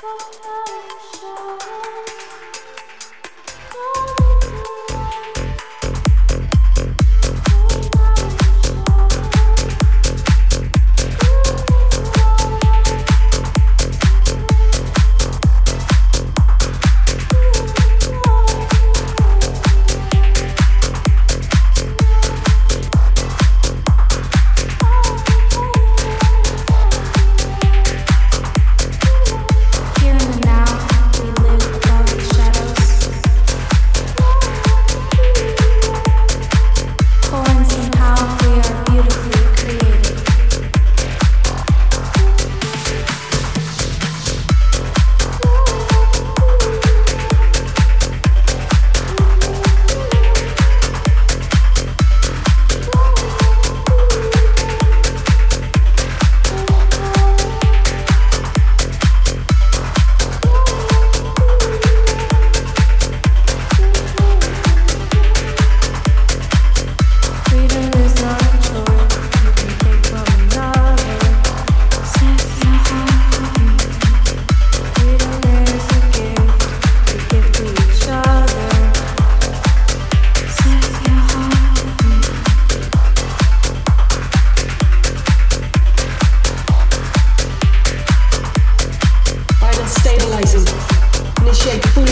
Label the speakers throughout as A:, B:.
A: From the.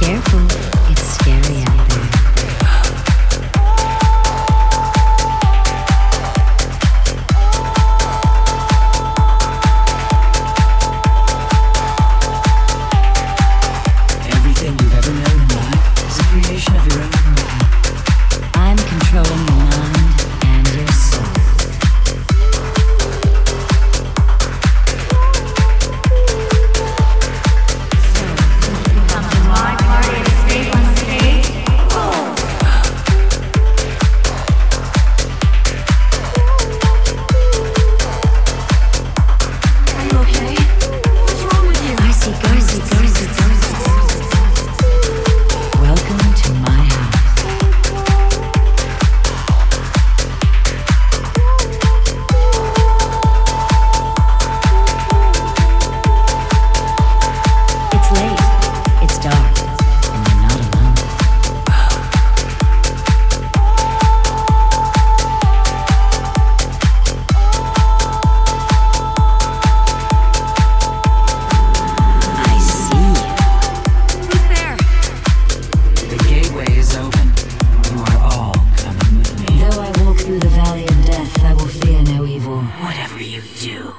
B: careful, it's scary you?